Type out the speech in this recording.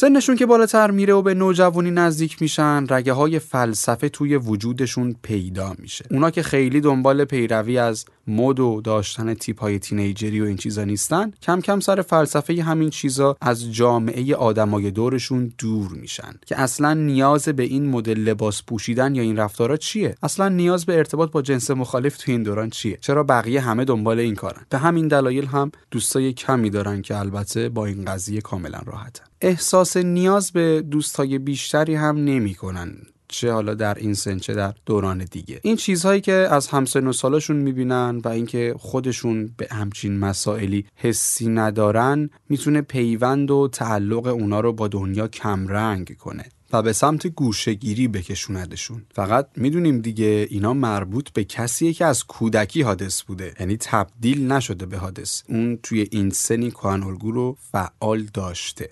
سنشون که بالاتر میره و به نوجوانی نزدیک میشن رگه های فلسفه توی وجودشون پیدا میشه. اونا که خیلی دنبال پیروی از مد و داشتن تیپ های تینیجری و این چیزا نیستن کم کم سر فلسفه همین چیزا از جامعه آدمای دورشون دور میشن. که اصلا نیاز به این مدل لباس پوشیدن یا این رفتارا چیه؟ اصلا نیاز به ارتباط با جنس مخالف تو این دوران چیه؟ چرا بقیه همه دنبال این کارن؟ به همین دلایل هم دوستای کمی دارن که البته با این قضیه کاملا راحتن. احساس نیاز به دوستای بیشتری هم نمی‌کنن چه حالا در این سن چه در دوران دیگه. این چیزهایی که از همسن و سالشون می‌بینن و اینکه خودشون به همچین مسائلی حسی ندارن می‌تونه پیوند و تعلق اونا رو با دنیا کمرنگ کنه و به سمت گوشگیری بکشوندشون فقط می‌دونیم دیگه اینا مربوط به کسیه که از کودکی حادث بوده یعنی تبدیل نشده به حادث. اون توی این سنی کهن رو فعال داشته.